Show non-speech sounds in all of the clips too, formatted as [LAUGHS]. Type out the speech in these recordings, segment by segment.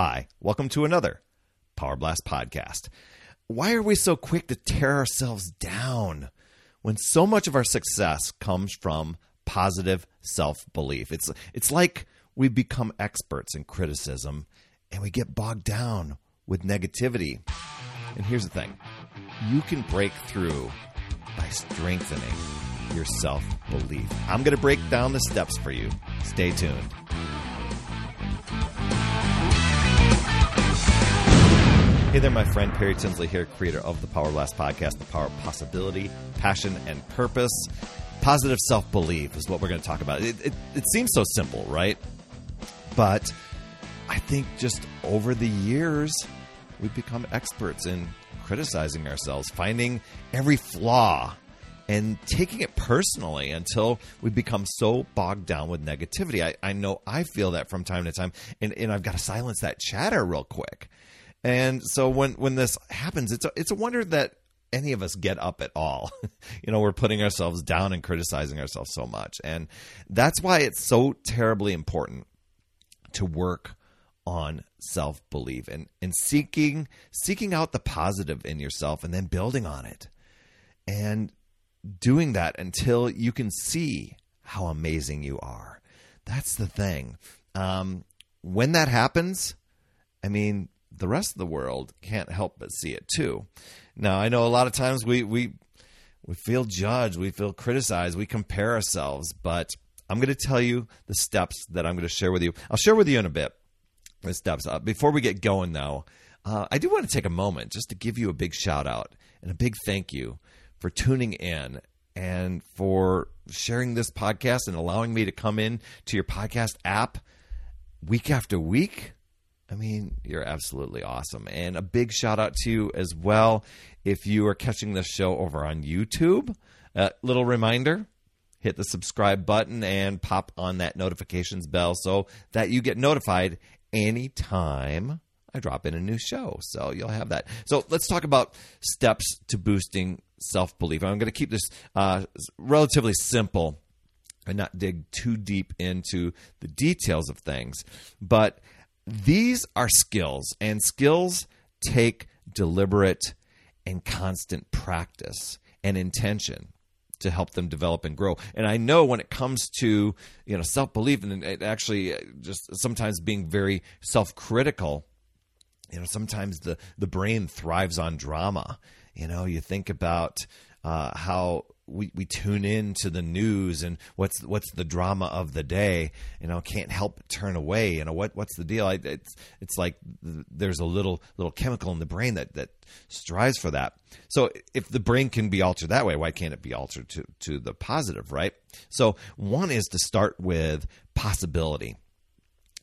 Hi, welcome to another Power Blast podcast. Why are we so quick to tear ourselves down when so much of our success comes from positive self-belief? It's it's like we become experts in criticism and we get bogged down with negativity. And here's the thing. You can break through by strengthening your self-belief. I'm going to break down the steps for you. Stay tuned. Hey there, my friend Perry Tinsley here, creator of the Power Blast podcast, The Power of Possibility, Passion, and Purpose. Positive self belief is what we're going to talk about. It, it, it seems so simple, right? But I think just over the years, we've become experts in criticizing ourselves, finding every flaw, and taking it personally until we become so bogged down with negativity. I, I know I feel that from time to time, and, and I've got to silence that chatter real quick. And so when when this happens, it's a, it's a wonder that any of us get up at all. [LAUGHS] you know, we're putting ourselves down and criticizing ourselves so much. And that's why it's so terribly important to work on self-belief and and seeking seeking out the positive in yourself and then building on it. And doing that until you can see how amazing you are. That's the thing. Um, when that happens, I mean, the rest of the world can't help but see it too. Now, I know a lot of times we we we feel judged, we feel criticized, we compare ourselves, but I'm going to tell you the steps that I'm going to share with you. I'll share with you in a bit the steps. Uh, before we get going, though, uh, I do want to take a moment just to give you a big shout out and a big thank you for tuning in and for sharing this podcast and allowing me to come in to your podcast app week after week I mean, you're absolutely awesome. And a big shout out to you as well if you are catching this show over on YouTube. Uh, little reminder hit the subscribe button and pop on that notifications bell so that you get notified anytime I drop in a new show. So you'll have that. So let's talk about steps to boosting self belief. I'm going to keep this uh, relatively simple and not dig too deep into the details of things. But these are skills, and skills take deliberate and constant practice and intention to help them develop and grow. And I know when it comes to you know self belief and actually uh, just sometimes being very self critical, you know sometimes the the brain thrives on drama. You know, you think about uh, how we, we tune in to the news and what's what's the drama of the day you know can't help but turn away you know what what's the deal? I, it's it's like there's a little little chemical in the brain that that strives for that. So if the brain can be altered that way why can't it be altered to to the positive right? So one is to start with possibility.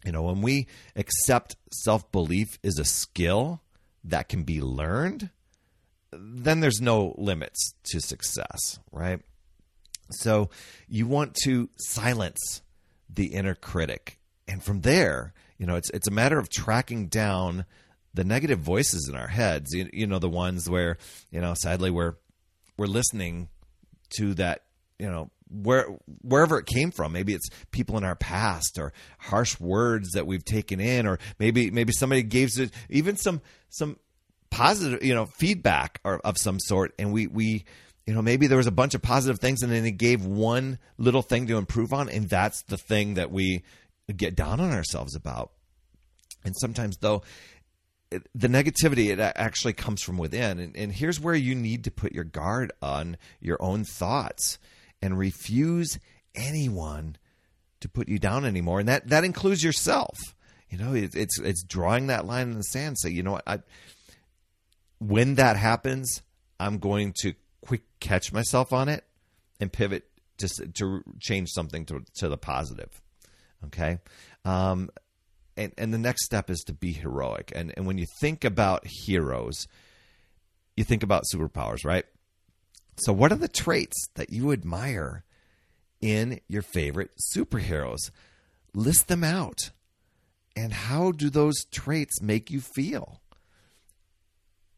You know when we accept self-belief is a skill that can be learned then there's no limits to success, right? So you want to silence the inner critic. And from there, you know, it's it's a matter of tracking down the negative voices in our heads. You, you know, the ones where, you know, sadly we're we're listening to that, you know, where wherever it came from maybe it's people in our past or harsh words that we've taken in or maybe maybe somebody gave it even some some positive, you know, feedback or, of some sort, and we we you know maybe there was a bunch of positive things, and then he gave one little thing to improve on, and that's the thing that we get down on ourselves about. And sometimes though. It, the negativity it actually comes from within and, and here's where you need to put your guard on your own thoughts and refuse anyone to put you down anymore and that that includes yourself you know it, it's it's drawing that line in the sand say you know what I when that happens, I'm going to quick catch myself on it and pivot to to change something to to the positive. Okay, um, and and the next step is to be heroic. And and when you think about heroes, you think about superpowers, right? So, what are the traits that you admire in your favorite superheroes? List them out. And how do those traits make you feel?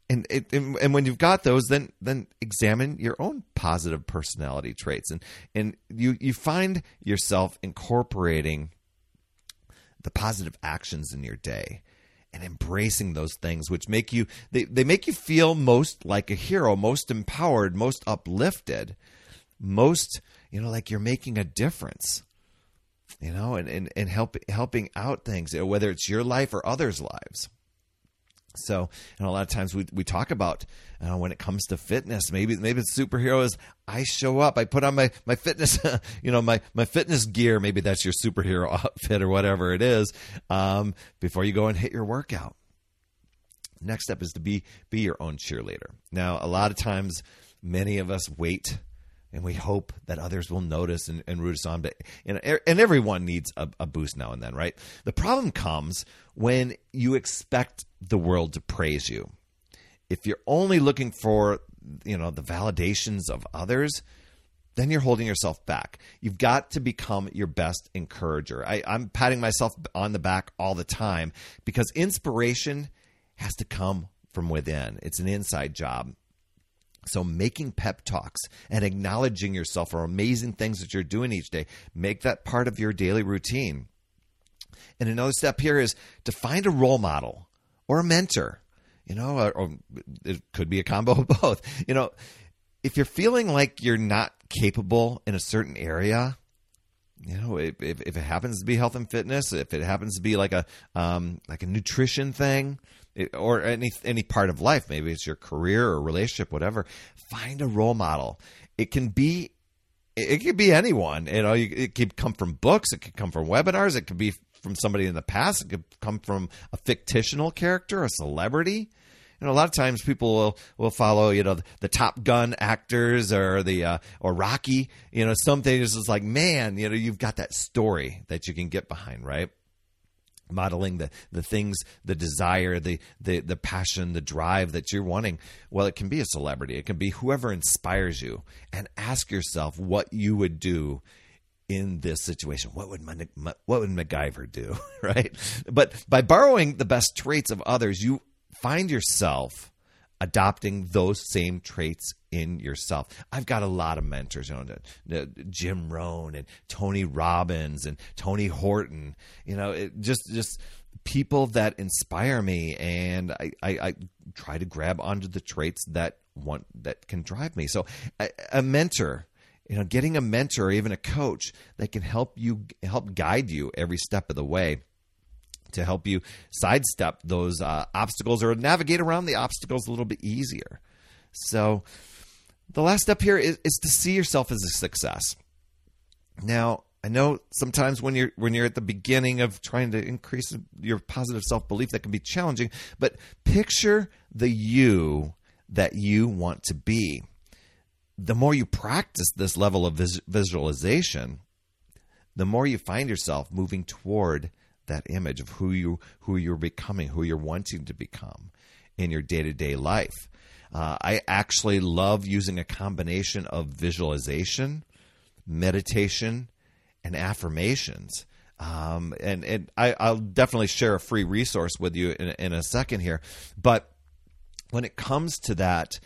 And, it, and and when you've got those, then then examine your own positive personality traits, and and you you find yourself incorporating the positive actions in your day, and embracing those things which make you they, they make you feel most like a hero most empowered most uplifted most you know like you're making a difference you know and and, and help, helping out things whether it's your life or others lives so, and a lot of times we, we talk about uh, when it comes to fitness, maybe maybe the superhero is I show up, I put on my my fitness, [LAUGHS] you know, my my fitness gear. Maybe that's your superhero [LAUGHS] outfit or whatever it is. Um, before you go and hit your workout. Next step is to be be your own cheerleader. Now, a lot of times, many of us wait and we hope that others will notice and, and root us on. But and, and everyone needs a, a, boost now and then, right? The problem comes when you expect the world to praise you. If you're only looking for you know the validations of others, then you're holding yourself back. You've got to become your best encourager. I, I'm patting myself on the back all the time because inspiration has to come from within. It's an inside job. So, making pep talks and acknowledging yourself for amazing things that you're doing each day, make that part of your daily routine. And another step here is to find a role model or a mentor, you know, or, or it could be a combo of [LAUGHS] both. You know, if you're feeling like you're not capable in a certain area, you know, if, if, it happens to be health and fitness, if it happens to be like a um, like a nutrition thing, or any any part of life, maybe it's your career or relationship, whatever. Find a role model. It can be it could be anyone. You know, it could come from books, it could come from webinars, it could be from somebody in the past, it could come from a fictional character, a celebrity. Know, a lot of times people will, will follow, you know, the Top Gun actors or the uh, or Rocky. You know, some things is like, man, you know, you've got that story that you can get behind, right? Modeling the the things the desire the the the passion the drive that you're wanting. Well it can be a celebrity. It can be whoever inspires you. And ask yourself what you would do in this situation. What would what would MacGyver do [LAUGHS] right? But by borrowing the best traits of others you find yourself adopting those same traits in yourself. I've got a lot of mentors, you know, Jim Rohn and Tony Robbins and Tony Horton, you know, it just just people that inspire me and I, I, I try to grab onto the traits that want that can drive me. So a, a mentor you know getting a mentor or even a coach that can help you help guide you every step of the way to help you sidestep those uh, obstacles or navigate around the obstacles a little bit easier. So, the last step here is, is to see yourself as a success. Now, I know sometimes when you're when you're at the beginning of trying to increase your positive self belief, that can be challenging. But picture the you that you want to be. The more you practice this level of vis- visualization, the more you find yourself moving toward that image of who you who you're becoming, who you're wanting to become in your day to day life. Uh, I actually love using a combination of visualization, meditation, and affirmations. Um, and and I, will definitely share a free resource with you in, in a second here. But when it comes to that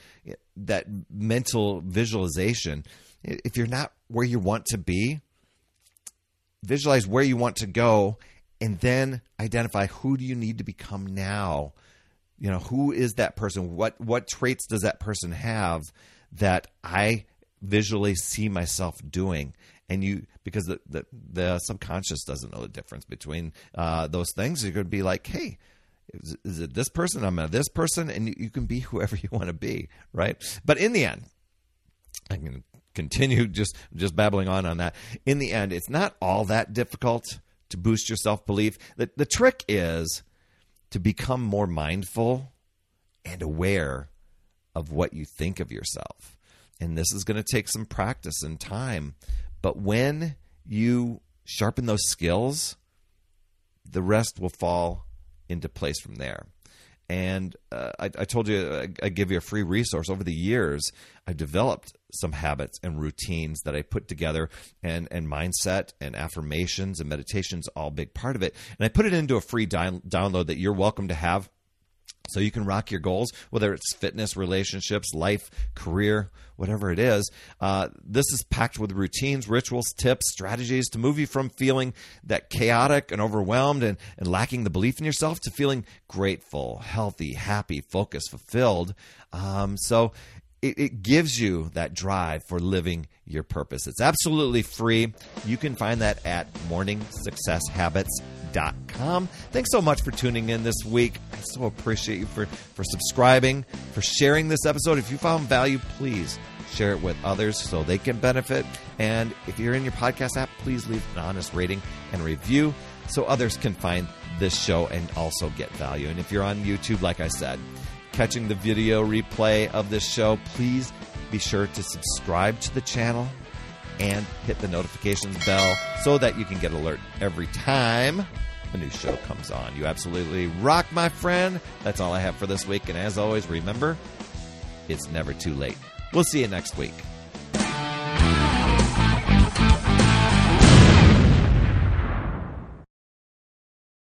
that mental visualization, if you're not where you want to be, visualize where you want to go and then identify who do you need to become now you know who is that person? What what traits does that person have that i visually see myself doing? And you because the the, the subconscious doesn't know the difference between uh, those things. Going to be like hey is, is, it this person? I'm this person. And you, you can be [LAUGHS] whoever you want to be right? But in the end i can continue just just babbling on on that. In the end it's not all that difficult to boost your self belief. The, the trick is to become more mindful and aware of what you think of yourself. And this is going to take some practice and time. But when you sharpen those skills, the rest will fall into place from there. And uh, I, I, told you I, I give you a free resource. Over the years, I developed some habits and routines that I put together, and and mindset and affirmations and meditations all big part of it. And I put it into a free download that you're welcome to have. So you can rock your goals, whether it's fitness, relationships, life, career, whatever it is. Uh, this is packed with routines, rituals, tips, strategies to move you from feeling that chaotic and overwhelmed and, and lacking the belief in yourself to feeling grateful, healthy, happy, focused, fulfilled. Um, so it, it gives you that drive for living your purpose. It's absolutely free. You can find that at morningsuccesshabits.com. Thanks so much for tuning in this week. I so appreciate you for, for subscribing, for sharing this episode. If you found value, please share it with others so they can benefit. And if you're in your podcast app, please leave an honest rating and review so others can find this show and also get value. And if you're on YouTube, like I said, catching the video replay of this show, please be sure to subscribe to the channel and hit the notifications bell so that you can get alert every time a new show comes on. You absolutely rock, my friend. That's all I have for this week. And as always, remember, it's never too late. We'll see you next week.